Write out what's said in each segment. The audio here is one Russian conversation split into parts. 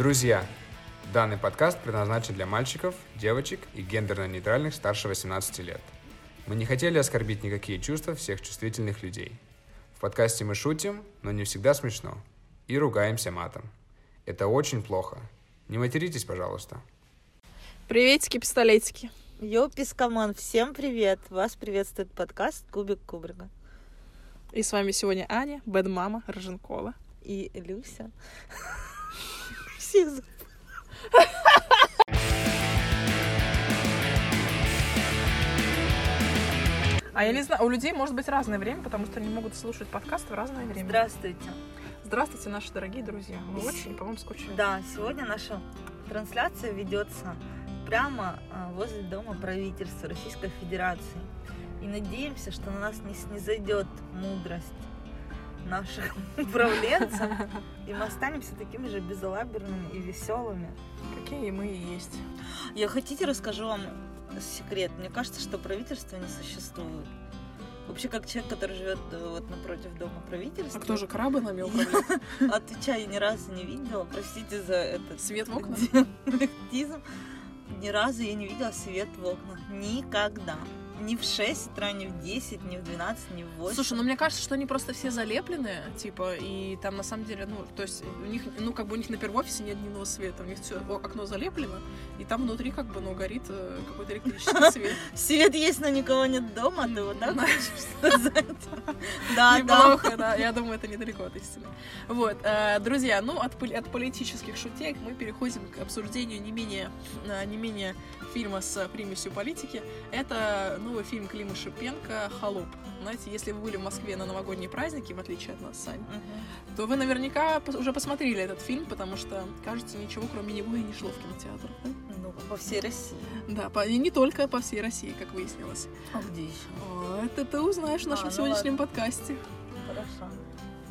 Друзья, данный подкаст предназначен для мальчиков, девочек и гендерно-нейтральных старше 18 лет. Мы не хотели оскорбить никакие чувства всех чувствительных людей. В подкасте мы шутим, но не всегда смешно. И ругаемся матом. Это очень плохо. Не материтесь, пожалуйста. Приветики, пистолетики. Yo, peace, come on, всем привет! Вас приветствует подкаст Кубик Кубрика. И с вами сегодня Аня, Bad Mama Роженкова. И Люся. Забыла. А я не знаю, у людей может быть разное время, потому что они могут слушать подкаст в разное время. Здравствуйте. Здравствуйте, наши дорогие друзья. Мы очень по вам скучаем. Да, сегодня наша трансляция ведется прямо а, возле дома правительства Российской Федерации. И надеемся, что на нас не снизойдет мудрость наших управленцев, и мы останемся такими же безалаберными и веселыми. Какие мы и есть. Я хотите расскажу вам секрет? Мне кажется, что правительство не существует. Вообще, как человек, который живет э, вот напротив дома правительства. А кто же крабы управляет? Отвечаю, ни разу не видела. Простите за этот Свет в окна? диалектизм. Ни разу я не видела свет в окнах. Никогда. Ни в 6 утра, ни в 10, ни в 12, ни в 8. Слушай, ну мне кажется, что они просто все залеплены, типа, и там на самом деле, ну, то есть у них, ну, как бы у них на первом офисе нет дневного света, у них все окно залеплено, и там внутри как бы, ну, горит э, какой-то электрический свет. Свет есть, но никого нет дома, ты вот так Да. хочешь сказать? Да, да. Я думаю, это недалеко от истины. Вот, э, друзья, ну, от, пол- от политических шутек мы переходим к обсуждению не менее, э, не менее фильма с примесью политики. Это новый фильм Клима Шипенко «Холоп». Знаете, если вы были в Москве на новогодние праздники, в отличие от нас, Сань, Мгм. то вы наверняка уже посмотрели этот фильм, потому что, кажется, ничего кроме него и не шло в кинотеатрах. да? Ну, по всей России. Да, по- и не только по всей России, как выяснилось. А где еще? О, Это ты узнаешь в нашем А, ну сегодняшнем подкасте. Хорошо.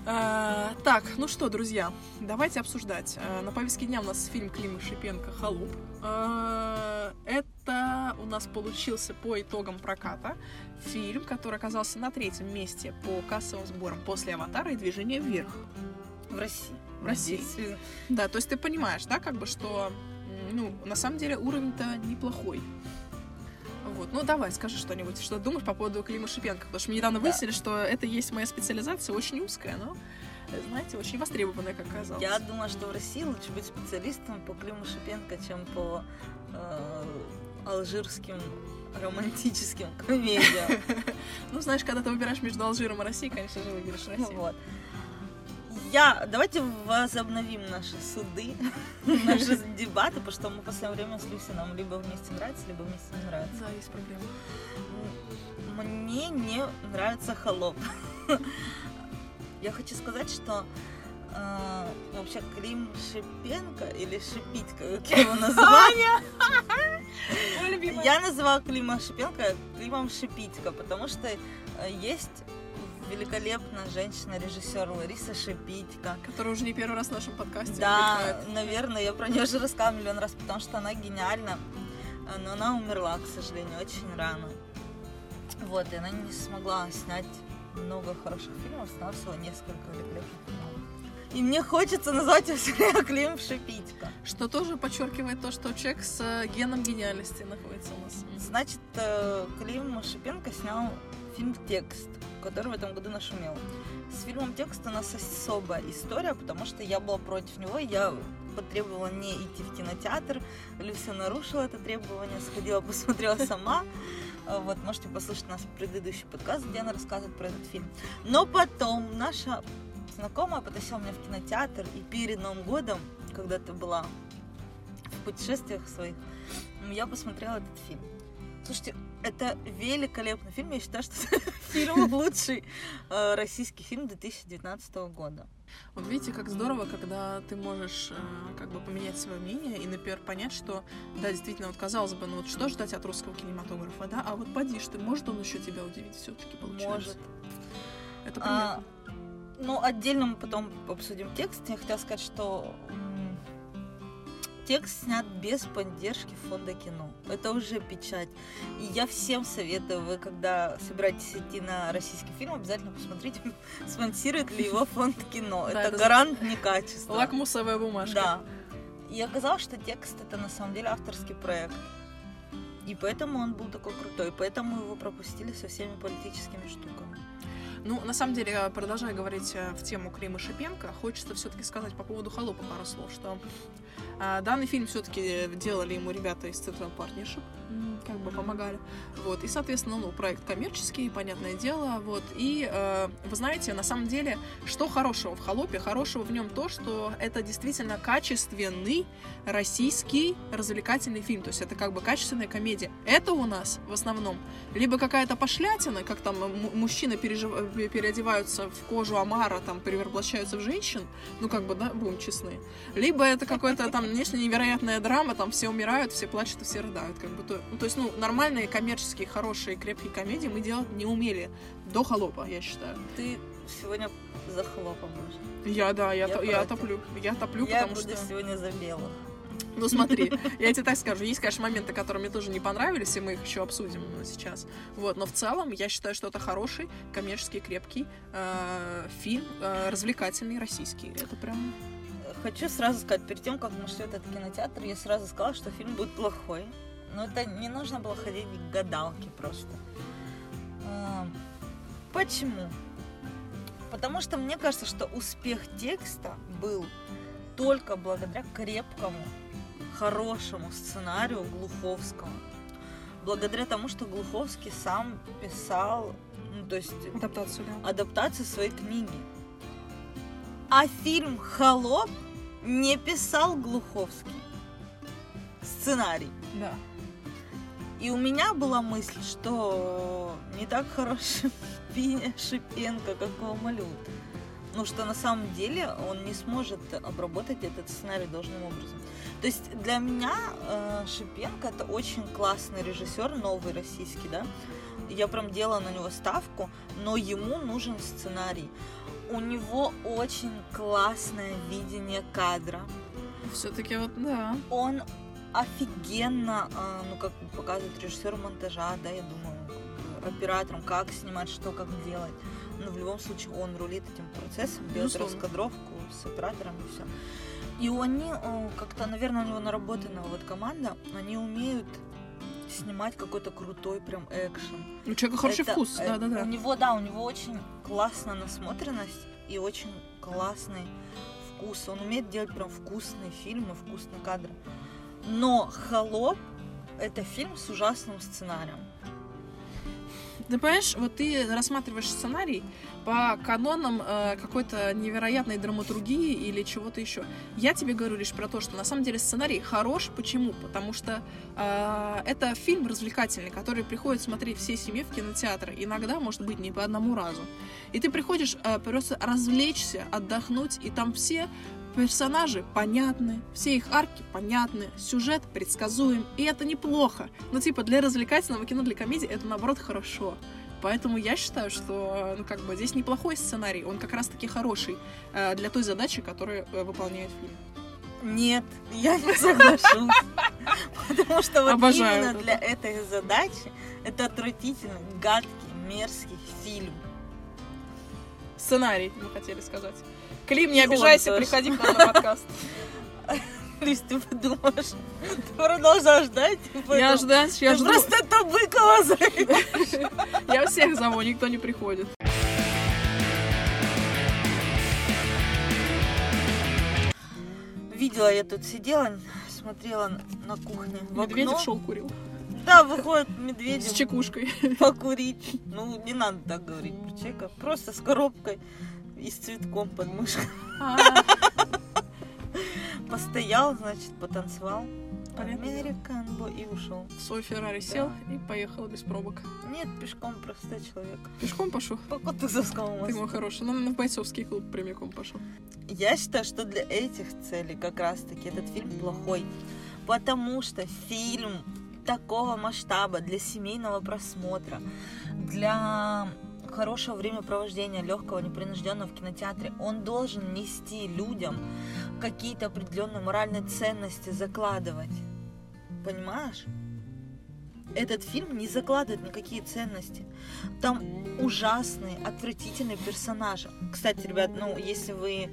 А, так, ну что, друзья, давайте обсуждать. А, на повестке дня у нас фильм Клима Шипенко «Холоп». А, это у нас получился по итогам проката фильм, который оказался на третьем месте по кассовым сборам после «Аватара» и «Движения вверх». В России. В России. Действительно. Да, то есть ты понимаешь, да, как бы, что, ну, на самом деле уровень-то неплохой. Вот, ну давай, скажи что-нибудь, что думаешь по поводу Клима Шипенко, потому что мы недавно Да. выяснили, что это есть моя специализация, очень узкая, но, знаете, очень востребованная, как оказалось. Я думаю, что в России лучше быть специалистом по Климу Шипенко, чем по э, алжирским романтическим комедиям. Ну, знаешь, когда ты выбираешь между Алжиром и Россией, конечно же, выберешь Ну Россию. Вот. Я, давайте возобновим наши суды, наши дебаты, потому что мы в последнее время с Люси нам либо вместе нравится, либо вместе не нравится. Да, есть проблема. Мне не нравится холоп. Я хочу сказать, что э, вообще Клим Шипенко или Шипитько, как его любимая. Я называю Клима Шипенко Климом Шипитько, потому что э, есть великолепная женщина-режиссер Лариса Шипитько. Который уже не первый раз в нашем подкасте Да, наверное, я про нее уже рассказывала миллион раз, потому что она гениальна. Но она умерла, к сожалению, очень рано. Вот, и она не смогла снять много хороших фильмов, сняла всего несколько великолепных фильмов. И мне хочется назвать ее всегда Клим Шипитько. Что тоже подчеркивает то, что человек с э, геном гениальности находится у нас. Значит, э, Клим Шипенко снял фильм «Текст», который в этом году нашумел. С фильмом «Текст» у нас особая история, потому что я была против него, я потребовала не идти в кинотеатр. Люся нарушила это требование, сходила, посмотрела сама. Э, Вот, можете послушать наш предыдущий подкаст, где она рассказывает про этот фильм. Но потом наша знакомая потащила меня в кинотеатр, и перед Новым годом, когда ты была в путешествиях своих, я посмотрела этот фильм. Слушайте, это великолепный фильм. Я считаю, что это фильм лучший э, российский фильм 2019 года. Вот видите, как здорово, когда ты можешь э, как бы поменять свое мнение и, например, понять, что, да, действительно, вот казалось бы, ну вот что ждать от русского кинематографа, да, а вот поди ты, может он еще тебя удивить все-таки получается. Может. Это А, приятно. Ну, отдельно мы потом обсудим текст. Я хотела сказать, что текст снят без поддержки фонда кино. Это уже печать. И я всем советую, вы когда собираетесь идти на российский фильм, обязательно посмотрите, спонсирует ли его фонд кино. Это это гарант некачества. Лакмусовая бумажка. Да. И оказалось, что текст это на самом деле авторский проект. И поэтому он был такой крутой, поэтому его пропустили со всеми политическими штуками. Ну, на самом деле, продолжая говорить э, в тему Клима Шипенко, хочется все-таки сказать по поводу «Холопа» пару слов, что а, данный фильм все-таки делали ему ребята из Central Partnership, как бы помогали. Вот. И, соответственно, ну, проект коммерческий, понятное дело. Вот. И, э, вы знаете, на самом деле, что хорошего в «Холопе»? Хорошего в нем то, что это действительно качественный российский развлекательный фильм. То есть это как бы качественная комедия. Это у нас в основном либо какая-то пошлятина, как там мужчины пережив... переодеваются в кожу Амара, там перевоплощаются в женщин, ну как бы, да, будем честны. Либо это какой-то там нечто невероятная драма, там все умирают, все плачут и все рыдают. Как бы, то, ну, то есть, ну, нормальные коммерческие, хорошие, крепкие комедии мы делать не умели до холопа, я считаю. Ты сегодня за холопа будешь? Я, да, я, я, то, я топлю. Я топлю, я потому буду что... сегодня за белых. Ну смотри, я тебе так скажу, есть, конечно, моменты, которые мне тоже не понравились, и мы их еще обсудим сейчас. Вот, но в целом я считаю, что это хороший, коммерческий, крепкий э, фильм, э, развлекательный, российский. Это прям... Хочу сразу сказать, перед тем, как мы шли в этот кинотеатр, я сразу сказала, что фильм будет плохой. Но это не нужно было ходить к гадалке просто. Э, почему? Потому что мне кажется, что успех текста был только благодаря крепкому хорошему сценарию Глуховского. Благодаря тому, что Глуховский сам писал, ну, то есть адаптацию, да. адаптацию своей книги. А фильм «Холоп» не писал Глуховский. Сценарий. Да. И у меня была мысль, что не так хорош Шипенко, как Малют. Ну, что на самом деле он не сможет обработать этот сценарий должным образом. То есть для меня э, Шипенко это очень классный режиссер, новый российский, да. Я прям делала на него ставку, но ему нужен сценарий. У него очень классное видение кадра. Все-таки вот, да. Он офигенно, э, ну, как показывает режиссер монтажа, да, я думаю, оператором, как снимать, что, как делать. Но в любом случае он рулит этим процессом, делает раскадровку с оператором и все. И они как-то, наверное, у него наработана вот команда, они умеют снимать какой-то крутой прям экшен. У человека хороший это, вкус, да-да-да. У него, да, у него очень классная насмотренность и очень классный вкус. Он умеет делать прям вкусные фильмы, вкусные кадры. Но «Холоп» — это фильм с ужасным сценарием. Ты понимаешь, вот ты рассматриваешь сценарий по канонам э, какой-то невероятной драматургии или чего-то еще. Я тебе говорю лишь про то, что на самом деле сценарий хорош. Почему? Потому что э, это фильм развлекательный, который приходит смотреть всей семье в кинотеатр. Иногда, может быть, не по одному разу. И ты приходишь э, просто развлечься, отдохнуть, и там все Персонажи понятны, все их арки понятны, сюжет предсказуем, и это неплохо. Ну, типа, для развлекательного кино, для комедии это, наоборот, хорошо. Поэтому я считаю, что, ну, как бы, здесь неплохой сценарий, он как раз-таки хороший э, для той задачи, которую э, выполняет фильм. Нет, я не соглашусь. Потому что вот Обожаю именно для этой задачи это отвратительный, гадкий, мерзкий фильм. Сценарий, мы хотели сказать. Клим, не обижайся, приходи к нам на подкаст. Лиз, ты подумаешь, ты продолжаешь ждать? Я ждать, я жду. просто это Быкова зовешь. Я всех зову, никто не приходит. Видела, я тут сидела, смотрела на кухне в Медведев шел курил. Да, выходит медведь. С чекушкой. Покурить. Ну, не надо так говорить про человека. Просто с коробкой и с цветком под мышкой. А. Постоял, значит, потанцевал. Американ и ушел. В свой Феррари сел и поехал без пробок. Нет, пешком простой человек. Пешком пошел? По Кутузовскому мосту. Ты мой хороший. Ну, на бойцовский клуб прямиком пошел. Я считаю, что для этих целей как раз-таки этот фильм плохой. Потому что фильм такого масштаба для семейного просмотра, для хорошего времяпровождения, легкого, непринужденного в кинотеатре, он должен нести людям какие-то определенные моральные ценности, закладывать. Понимаешь? Этот фильм не закладывает никакие ценности. Там ужасные, отвратительные персонажи. Кстати, ребят, ну, если вы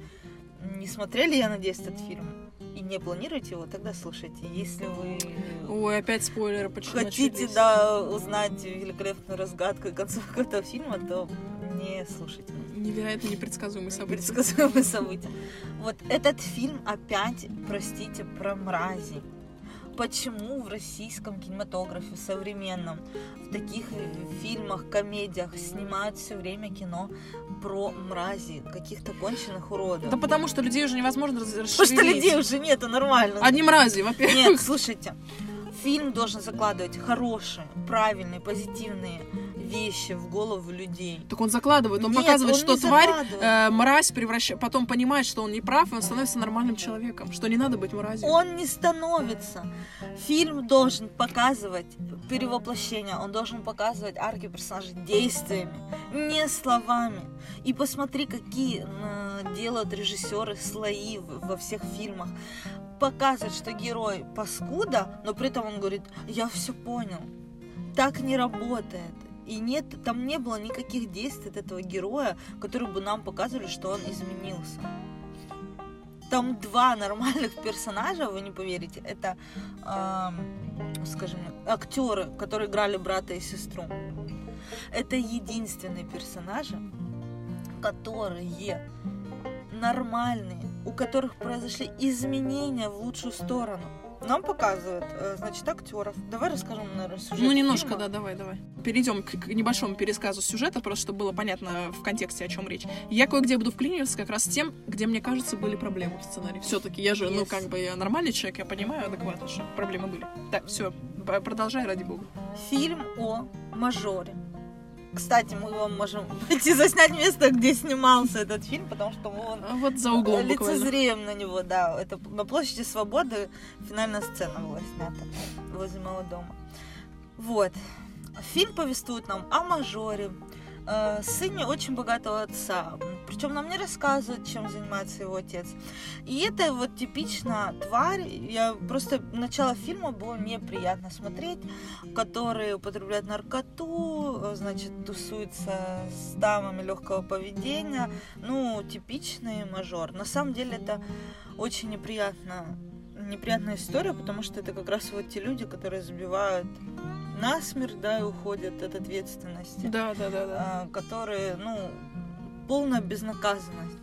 не смотрели, я надеюсь, этот фильм, не планируете его, тогда слушайте. Если вы Ой, опять спойлеры почему хотите, начались? да, узнать великолепную разгадку и концовку этого фильма, то не слушайте. Невероятно непредсказуемые события. Предсказуемые события. Вот этот фильм опять, простите, про мрази. Почему в российском кинематографе современном, в таких э, фильмах, комедиях снимают все время кино про мрази, каких-то конченых уродов? Да потому что людей уже невозможно раз- Потому что расшевелить. людей уже нету нормально. Одни мрази, во-первых. Нет, слушайте, фильм должен закладывать хорошие, правильные, позитивные вещи в голову людей. Так он закладывает, он Нет, показывает, он что тварь, э, мразь превращает, потом понимает, что он не прав, и он становится нормальным человеком, что не надо быть мразью. Он не становится. Фильм должен показывать перевоплощение, он должен показывать арки персонажей действиями, не словами. И посмотри, какие э, делают режиссеры слои во всех фильмах. Показывать, что герой паскуда, но при этом он говорит, я все понял. Так не работает. И нет, там не было никаких действий от этого героя, которые бы нам показывали, что он изменился. Там два нормальных персонажа, вы не поверите. Это, эм, скажем, актеры, которые играли брата и сестру. Это единственные персонажи, которые нормальные, у которых произошли изменения в лучшую сторону. Нам показывают, э, значит, актеров. Давай расскажем, наверное, сюжет Ну, немножко, фильма. да, давай, давай. Перейдем к, небольшому пересказу сюжета, просто чтобы было понятно в контексте, о чем речь. Я кое-где буду вклиниваться как раз с тем, где, мне кажется, были проблемы в сценарии. Все-таки я же, ну, Yes. как бы я нормальный человек, я понимаю адекватно, что проблемы были. Так, все, продолжай, ради бога. Фильм о мажоре. Кстати, мы вам можем пойти заснять место, где снимался этот фильм, потому что мы вон А Вот за углом буквально. лицезреем на него, да. Это на площади Свободы финальная сцена была снята возле моего дома. Вот. Фильм повествует нам о мажоре, э, сыне очень богатого отца. Причем нам не рассказывают, чем занимается его отец. И это вот типично тварь. Я просто начало фильма было неприятно смотреть, который употребляет наркоту, э, значит, тусуется с дамами легкого поведения. Ну, типичный мажор. На самом деле это очень неприятно неприятная история, потому что это как раз вот те люди, которые забивают насмерть, да, и уходят от ответственности Да, да, да, да. а, которые, ну, полная безнаказанность.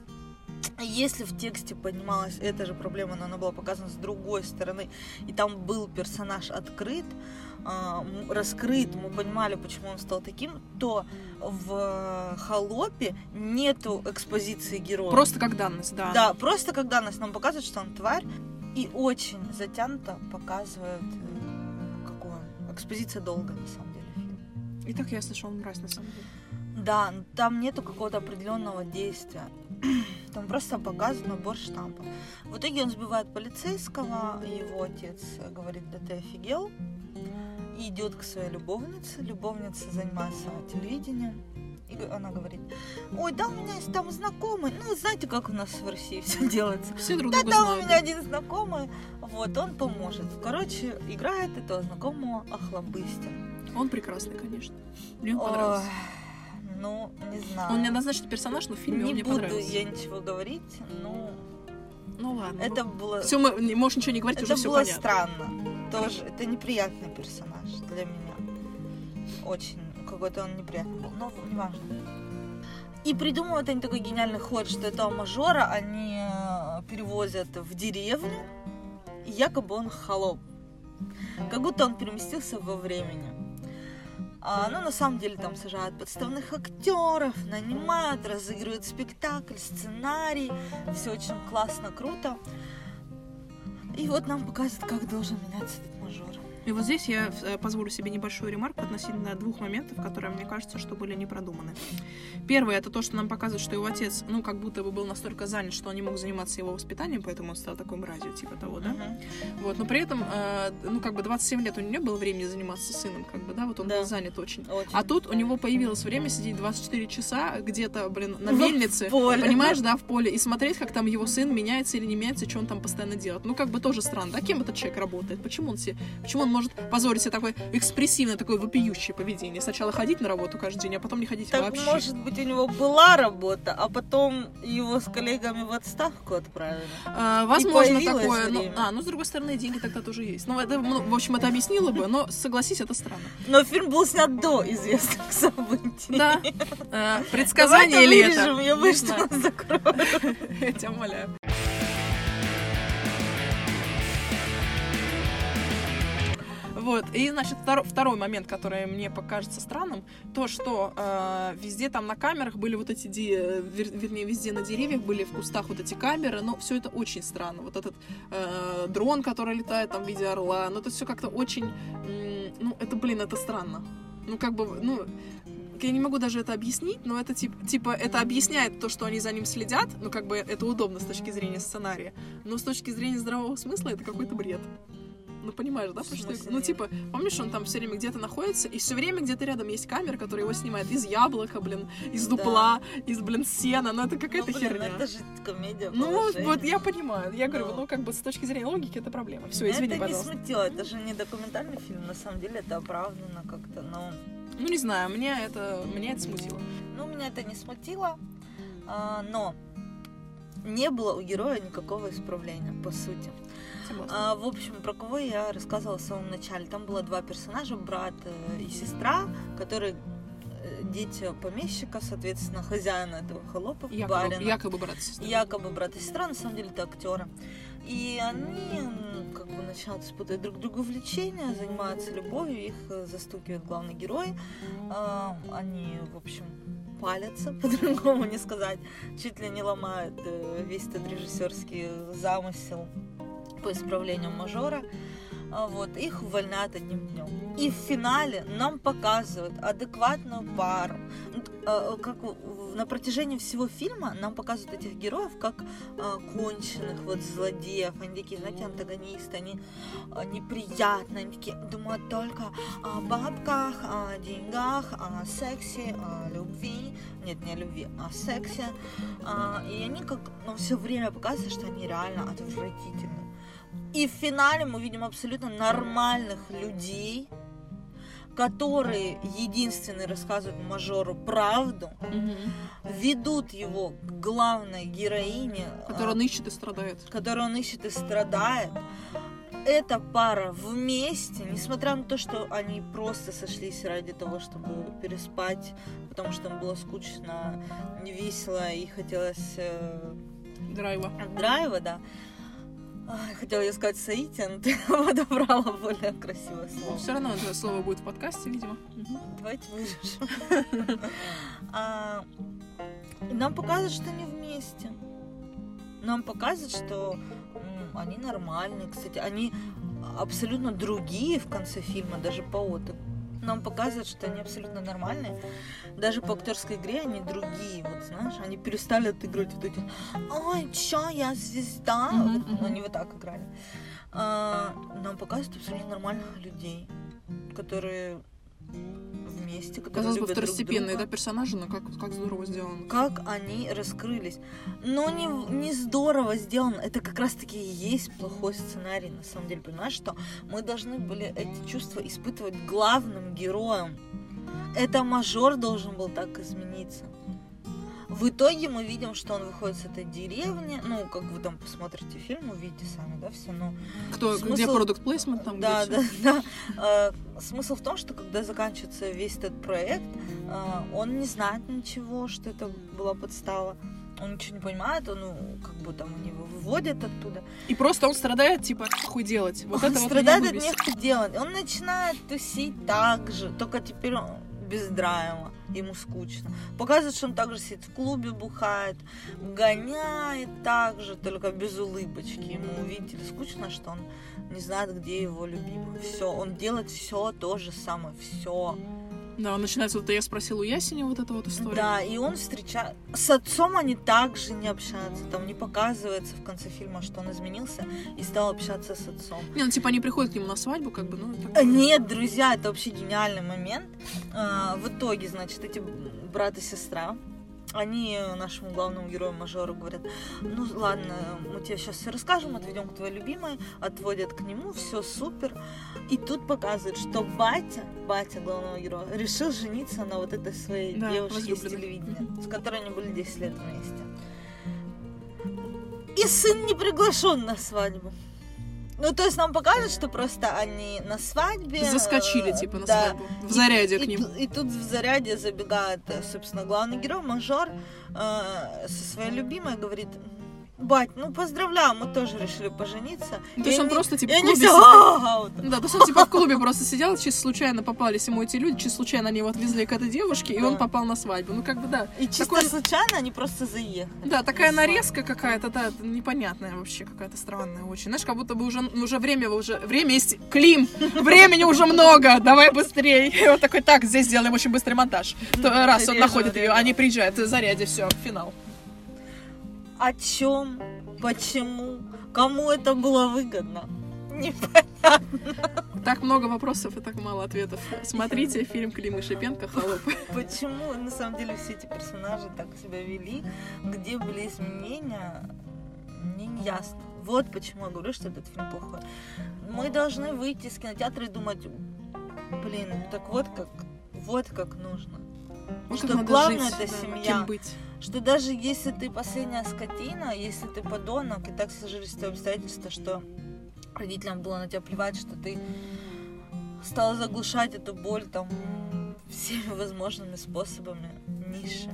Если в тексте поднималась эта же проблема, но она была показана с другой стороны, и там был персонаж открыт, а, раскрыт, мы понимали, почему он стал таким, то в «Холопе» нету экспозиции героя. Просто как данность, да. Да, просто когда нас нам показывают, что он тварь, и очень затянуто показывают, э, он. Экспозиция долго, на самом деле, фильм. И так я слышала, он мразь, на самом деле. Да, но там нету какого-то определенного действия. Там просто показан набор штампов. В итоге он сбивает полицейского, его отец говорит, да ты офигел, и идет к своей любовнице. Любовница занимается телевидением. И она говорит, ой, да, у меня есть там знакомый. Ну, знаете, как у нас в России все делается. Все друг Да, друга у знают. меня один знакомый, вот, он поможет. Короче, играет этого знакомого Охлобыстин. Он прекрасный, конечно. Мне он Ой, понравился. ну, не знаю. Он неоднозначный персонаж, но в фильме не он мне буду понравился. я ничего говорить, но Ну ладно. это было, Все, мы можешь ничего не говорить, это уже все было понятно. странно. Тоже, это неприятный персонаж для меня. Очень какой-то он неприятный был, но не важно. И придумывают они такой гениальный ход, что этого мажора они э, перевозят в деревню, и якобы он холоп. Как будто он переместился во времени. А, ну, на самом деле, там сажают подставных актеров, нанимают, разыгрывают спектакль, сценарий. Все очень классно, круто. И вот нам показывают, как должен меняться этот. И вот здесь я э, позволю себе небольшую ремарку относительно двух моментов, которые, мне кажется, что были не продуманы. Первое, это то, что нам показывает, что его отец, ну, как будто бы был настолько занят, что он не мог заниматься его воспитанием, поэтому он стал такой мразью, типа того, да? Мгм. Вот, но при этом, э, ну, как бы 27 лет у него не было времени заниматься сыном, как бы, да, вот он Да. был занят очень. Очень. А тут у него появилось время сидеть 24 часа где-то, блин, на В мельнице, поле. понимаешь, да, в поле, и смотреть, как там его сын меняется или не меняется, что он там постоянно делает. Ну, как бы тоже странно, да, кем этот человек работает, почему он, себе, почему он может позволить себе такое экспрессивное, такое вопиющее поведение. Сначала ходить на работу каждый день, а потом не ходить Так, вообще. может быть, у него была работа, а потом его с коллегами в отставку отправили. А, возможно, такое. Время. а, ну, с другой стороны, деньги тогда тоже есть. Ну, это, ну, в общем, это объяснило бы, но согласись, это странно. Но фильм был снят до известных событий. Да. Э, Предсказание Давай ли это я нас закроют. Я тебя умоляю. Вот, и, значит, второй, второй момент, который мне покажется странным, то, что э, везде там на камерах были вот эти, э, вер- вернее, везде на деревьях были в кустах вот эти камеры, но все это очень странно. Вот этот э, дрон, который летает там в виде орла, ну, это все как-то очень, м, ну, это, блин, это странно. Ну, как бы, ну, я не могу даже это объяснить, но это типа, типа это объясняет то, что они за ним следят, ну как бы это удобно с точки зрения сценария, но с точки зрения здравого смысла это какой-то бред. Ну понимаешь, да? Потому что, ну типа, помнишь, он там все время где-то находится, и все время где-то рядом есть камера, которая его снимает из яблока, блин, из Да. дупла, из, блин, сена, ну это какая-то Ну, блин, херня. Это же комедия Ну, вот я понимаю. Я говорю, Ну. ну, как бы с точки зрения логики это проблема. Все, извини, это пожалуйста. не смутило, это же не документальный фильм, на самом деле это оправдано как-то, но... Ну, не знаю, меня это, меня это смутило. Ну, меня это не смутило, а, но не было у героя никакого исправления, по сути. Согласна. А, в общем, про кого я рассказывала в самом начале. Там было два персонажа, брат э, и сестра, которые э, дети помещика, соответственно, хозяина этого холопа, Якобы, барина. якобы брат и сестра. Якобы брат и сестра, на самом деле это актеры. И они как бы начинают испытывать друг другу влечение, занимаются любовью, их э, застукивает главный герой. А, Они, в общем, палятся, по-другому не сказать. Чуть ли не ломают весь этот режиссерский замысел по исправлению мажора. А, Вот, их увольняют одним днем. И в финале нам показывают адекватную пару. Ну, э, Как на протяжении всего фильма нам показывают этих героев как а, конченых вот злодеев. Они такие, знаете, антагонисты, они а, неприятные, они такие думают только о бабках, о деньгах, о сексе, о любви. Нет, не о любви, а о сексе. А, И они как, ну, все время показывают, что они реально отвратительны. И в финале мы видим абсолютно нормальных людей, которые единственные рассказывают мажору правду, Мгм. ведут его к главной героине, а, он ищет и страдает. которую он ищет и страдает. Эта пара вместе, несмотря на то, что они просто сошлись ради того, чтобы переспать, потому что им было скучно, не весело и хотелось э, Драйва. драйва, да. Ай, Хотела я сказать соития, но ты подобрала более красивое слово. Все равно это слово будет в подкасте, видимо. Давайте вырежем. А, Нам показывают, что они вместе. Нам показывают, что они нормальные. Кстати, они абсолютно другие в конце фильма, даже по отзывам. Нам показывают, что они абсолютно нормальные. Даже по актерской игре они другие. Вот знаешь, они перестали отыгрывать вот эти Ой, чё, я звезда. Вот, мгм. ну, они вот так играли. А, нам показывают абсолютно нормальных людей, которые вместе, Казалось бы, второстепенные, да, персонажи, но как, как здорово сделано. Как они раскрылись. Но не, не здорово сделано. Это как раз-таки и есть плохой сценарий, на самом деле. Понимаешь, что мы должны были эти чувства испытывать главным героем. Это мажор должен был так измениться. В итоге мы видим, что он выходит с этой деревни. Ну, как вы там посмотрите фильм, увидите сами, да, все. Но Кто, Смысл- где продукт плейсмент, там да, да, всё? да. Э, Смысл в том, что когда заканчивается весь этот проект, э, он не знает ничего, что это была подстава. Он ничего не понимает, он, ну, как бы там они его выводят оттуда. И просто он страдает, типа, хуй делать. Вот он это вот страдает меня от нехуй делать. Он начинает тусить так же, только теперь он без драйва, ему скучно. Показывает, что он также сидит в клубе, бухает, гоняет так же, только без улыбочки. Ему, видите скучно, что он не знает, где его любимый. Все, он делает все то же самое, все. Да, начинается вот это я спросил у Ясени вот эта вот история. Да, и он встречает... С отцом они также не общаются. Там не показывается в конце фильма, что он изменился и стал общаться с отцом. Не, ну типа они приходят к нему на свадьбу, как бы, ну... Такое. Нет, друзья, это вообще гениальный момент. А, В итоге, значит, эти брат и сестра, они нашему главному герою мажору говорят, ну ладно, мы тебе сейчас все расскажем, отведем к твоей любимой, отводят к нему, все супер. И тут показывают, что батя, батя главного героя, решил жениться на вот этой своей Да, девушке возлюбленной. телевидения, с которой они были 10 лет вместе. И сын не приглашен на свадьбу. Ну, то есть нам покажут, что просто они на свадьбе... Заскочили, э, типа, на да. свадьбу. В заряде и, к и ним. ту- И, тут в заряде забегает, э, собственно, главный герой, мажор, э, со своей любимой говорит, бать, ну поздравляю, мы тоже решили пожениться. То есть он они- просто, типа, в клубе так. Да, то есть он типа в клубе просто сидел, чисто случайно попались ему эти люди, чисто случайно они его отвезли к этой девушке, и он попал на свадьбу. Ну, как бы, да. И чисто Такой- случайно они просто заехали. Да, такая На нарезка какая-то, да, непонятная вообще, какая-то странная очень. Знаешь, как будто бы уже, уже время, уже время есть. Клим, времени уже много, давай быстрее. И вот такой, так, здесь сделаем очень быстрый монтаж. Раз он находит ее, они приезжают, заряде, все, финал. О чем? Почему? Кому это было выгодно? Непонятно. Так много вопросов и так мало ответов. Смотрите фильм Клима Шипенко «Холоп». Почему на самом деле все эти персонажи так себя вели? Где были изменения? Мне не ясно. Вот почему я говорю, что этот фильм плохой. Мы должны выйти из кинотеатра и думать, блин, так вот как, вот как нужно. Вот Что как надо главное жить, это да, семья. Быть. Что даже если ты последняя скотина, если ты подонок, и так сложились те обстоятельства, что родителям было на тебя плевать, что ты стала заглушать эту боль там всеми возможными способами, ниже,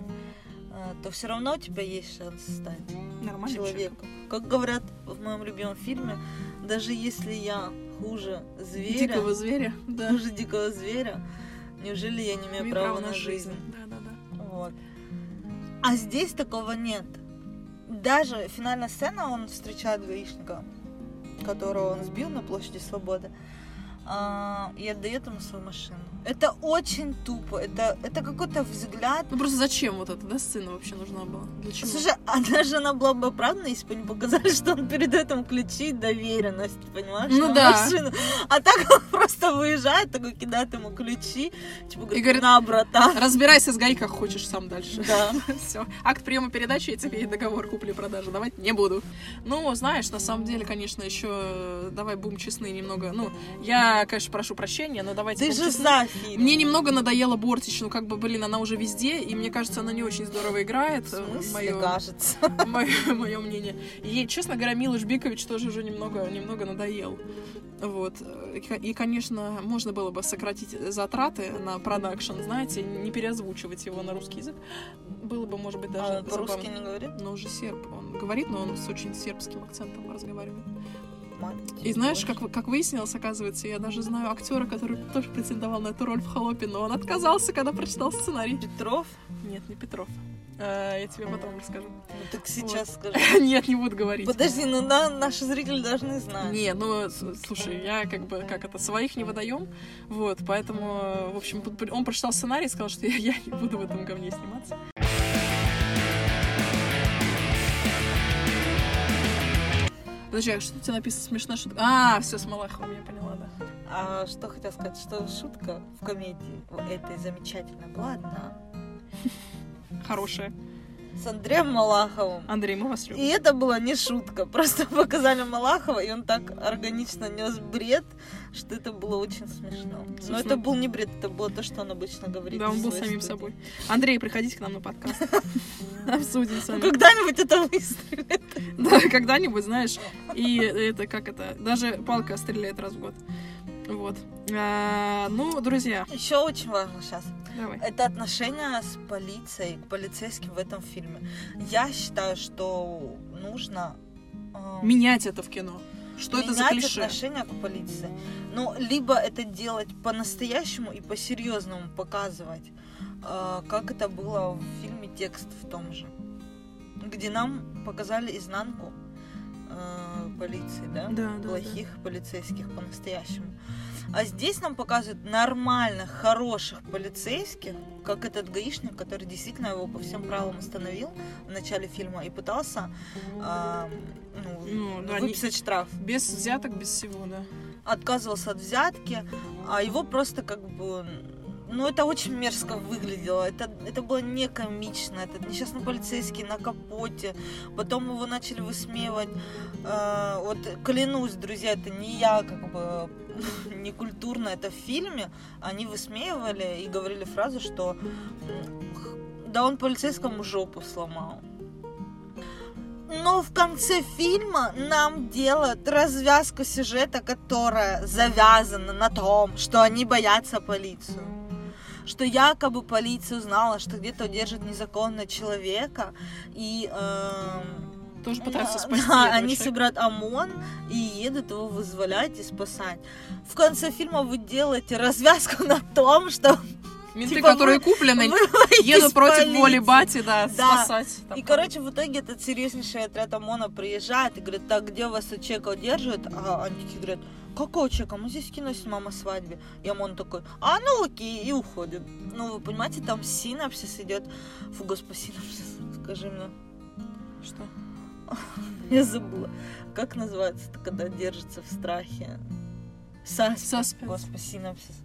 а, то все равно у тебя есть шанс стать Нормально. человеком. Как говорят в моем любимом фильме, даже если я хуже зверя, Дикого зверя, да. хуже дикого зверя, неужели я не имею Имею права на жизнь? Да, да, да. Вот. А здесь такого нет. Даже финальная сцена, он встречает гаишника, которого он сбил на площади Свободы, а, и отдает ему свою машину. Это очень тупо. Это, это какой-то взгляд. Ну просто зачем вот эта, да, сцена вообще нужна была? Для чего? Слушай, а даже она была бы оправдана, если бы не показали, что он передает ему ключи и доверенность, понимаешь? Ну да. машину. А так он просто выезжает, такой кидает ему ключи, типа говорит, говорит, на, братан. Разбирайся с ГАИ, как хочешь сам дальше. Да. Все. Акт приема передачи, я тебе и договор купли-продажи давать не буду. Ну, знаешь, на самом деле, конечно, еще э, давай будем честны немного. Ну, я, конечно, прошу прощения, но давайте Ты же за фильм. Мне немного надоела Бортич, ну как бы, блин, она уже везде, и мне кажется, она не очень здорово играет. Смысле, Мое, кажется. мое, мнение. И, честно говоря, Милош Бикович тоже уже немного, немного надоел. Вот. И, ко- И, конечно, можно было бы сократить затраты на продакшн, знаете, не переозвучивать его на русский язык. Было бы, может быть, даже А он по-русски не говорит? Но уже серб. Он говорит, но он с очень сербским акцентом разговаривает. Мать И знаешь, как, как выяснилось, оказывается, я даже знаю актера, который тоже претендовал на эту роль в холопе, но он отказался, когда прочитал сценарий. Петров? Нет, не Петров. А, я тебе потом расскажу. Ну так сейчас скажи. Нет, не буду говорить. Подожди, ну да, наши зрители должны знать. Не, ну, слушай, я как бы, как это, своих не выдаем, вот, поэтому, э, в общем, он прочитал сценарий и сказал, что я, я не буду в этом говне сниматься. Подожди, а что у тебя написано смешная шутка? А, все, с Малаховым, я поняла, да. А что хотел сказать, что шутка в комедии этой замечательной была одна. Хорошая. С Андреем Малаховым. Андрей, мы вас И любим. это была не шутка, просто показали Малахова, и он так органично нес бред, что это было очень смешно. Но Собственно- это был не бред, это было то, что он обычно говорит. Да, он был самим студии. собой. Андрей, приходите к нам на подкаст. Обсудим с Ну, вами. когда-нибудь это выстрелит. Да, когда-нибудь, знаешь. И это, как это, даже палка стреляет раз в год. Вот. А, ну, друзья, Еще очень важно сейчас. Давай. Это отношение с полицией, к полицейским в этом фильме. Я считаю, что нужно э, Менять это в кино. Что это за менять клише? отношение к полиции. Ну, либо это делать по-настоящему и по-серьезному показывать, э, как это было в фильме «Текст» в том же, где нам показали изнанку э, полиции, да? Да, да, плохих полицейских по-настоящему. А здесь нам показывают нормальных, хороших полицейских, как этот гаишник, который действительно его по всем правилам остановил в начале фильма и пытался а, ну, Ну, да, не- выписать штраф. Без взяток, без всего, да. Отказывался от взятки, а его просто как бы ну, это очень мерзко выглядело. Это, это было не комично. Этот несчастный полицейский на капоте. Потом его начали высмеивать. Э, вот клянусь, друзья, это не я, как бы не культурно это в фильме. Они высмеивали и говорили фразу, что да он полицейскому жопу сломал. Но в конце фильма нам делают развязку сюжета, которая завязана на том, что они боятся полицию. Что якобы полиция узнала, что где-то удержит незаконно человека, и эм, Тоже пытаются да, спасти. да, они собирают ОМОН и едут его вызволять и спасать. В конце фильма вы делаете развязку на том, что Менты, типа которые вы- куплены, вы едут против полиции. воли бати, да, Да. спасать. там. И, короче, в итоге этот серьезнейший отряд ОМОНа приезжает и говорит, так, где вас человека удерживают? А они такие говорят, какого человека? Мы здесь кино снимаем о свадьбе. И ОМОН такой, а ну окей, и уходит. Ну, вы понимаете, там синапсис идет. Фу, господи, синапсис, скажи мне. Что? Я забыла. Как называется, когда держится в страхе? Саспенс. Господи, синапсис.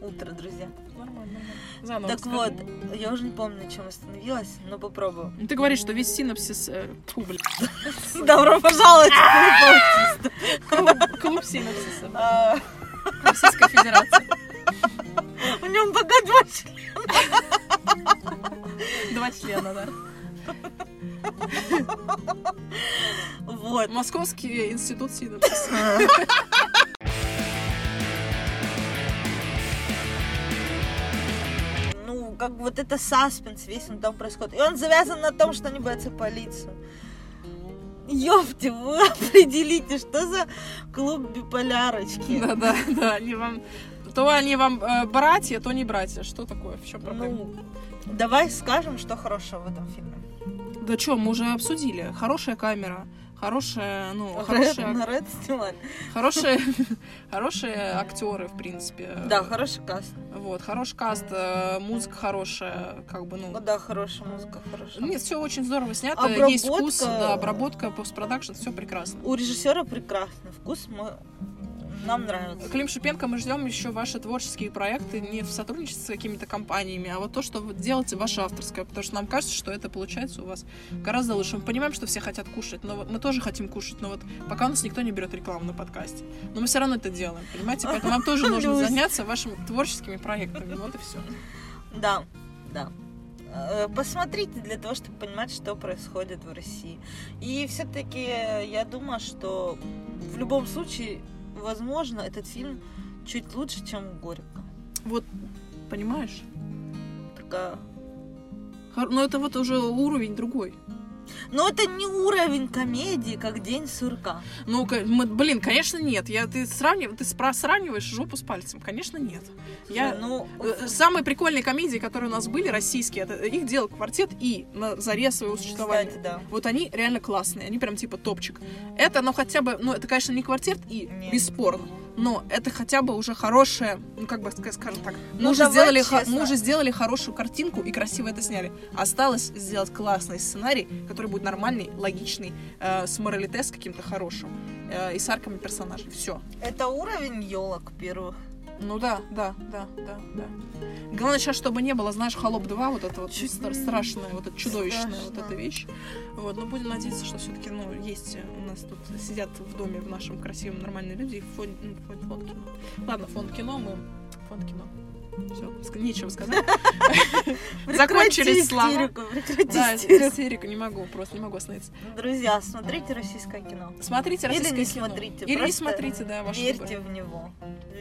Утро, друзья. Нормально, нормально. Заново так расскажи. вот, я уже не помню, на чем остановилась, но попробую. Ну, Ты говоришь, что весь синапсис... э, фу, блин, Добро пожаловать в клуб синапсиса А, Российской Федерации. В нем пока два члена. Два члена, да. Вот. Московский институт синапсиса. как вот это саспенс весь он там происходит. И он завязан на том, что они боятся полицию. Ёпте, вы определите, что за клуб биполярочки. Да, да, да. Они вам... То они вам э, братья, то не братья. Что такое? В чем проблема? Ну, давай скажем, что хорошего в этом фильме. Да что, мы уже обсудили. Хорошая камера, хорошая, ну, хорошая, На Ред снимали. хорошие, хорошие актеры, в принципе. Да, хороший каст. Вот, хороший каст, э, музыка хорошая, как бы, Ну ну... да, хорошая музыка, хорошая. Нет, все очень здорово снято, Обработка- есть вкус, да, обработка, постпродакшн, все прекрасно. У режиссера прекрасный вкус, мы... нам нравится. Клим Шипенко, мы ждем еще ваши творческие проекты не в сотрудничестве с какими-то компаниями, а вот то, что вы делаете ваше авторское, потому что нам кажется, что это получается у вас гораздо лучше. Мы понимаем, что все хотят кушать, но мы тоже хотим кушать, но вот пока у нас никто не берет рекламу на подкасте. Но мы все равно это делаем, понимаете? Поэтому вам тоже нужно заняться вашими творческими проектами. Вот и все. Да, да. Э, Посмотрите для того, чтобы понимать, что происходит в России. И все-таки я думаю, что в любом случае, возможно, этот фильм чуть лучше, чем Горько. Вот, понимаешь? Такая... Но это вот уже уровень другой. Но это не уровень комедии, как День сурка. Ну, мы- блин, конечно, нет. Я, ты, сравнив, ты спра- сравниваешь жопу с пальцем. Конечно, нет. Я, ну, Э, Самые прикольные комедии, которые у нас были, российские, это их делал квартет и на заре своего существования. кстати, да. Вот они реально классные, они прям типа топчик. Это, ну хотя бы, ну это, конечно, не квартет и Нет. бесспорно, но это хотя бы уже хорошее, ну как бы ска- скажем так, мы Ну, уже давай сделали, честно. мы уже сделали хорошую картинку и красиво это сняли. Осталось сделать классный сценарий, который будет нормальный, логичный, э, с моралите, с каким-то хорошим э, и с арками персонажей. Все. Это уровень елок первых. Ну да, да, да, да, да. Главное сейчас, чтобы не было, знаешь, Холоп 2, вот это вот Чуть страшная, вот эта чудовищная вот Страшно. эта вещь. Вот, но будем надеяться, что все-таки, ну, есть у нас тут сидят в доме в нашем красивом нормальные люди, и фон, ну, фон, фонд кино. Ладно, фонд кино, мы фонд кино. Все, нечего сказать. Закончились Прекрати слова. Да, истерику. не могу, просто не могу остановиться. Друзья, смотрите российское кино. Смотрите Или российское не кино. смотрите. Или не смотрите, да, ваш Верьте в него.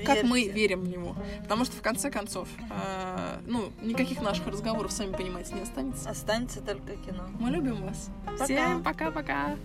как мы верим в него. Потому что в конце концов, э, ну, никаких наших разговоров, сами понимаете, не останется. Останется только кино. Мы любим вас. Всем пока-пока.